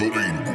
Cutting.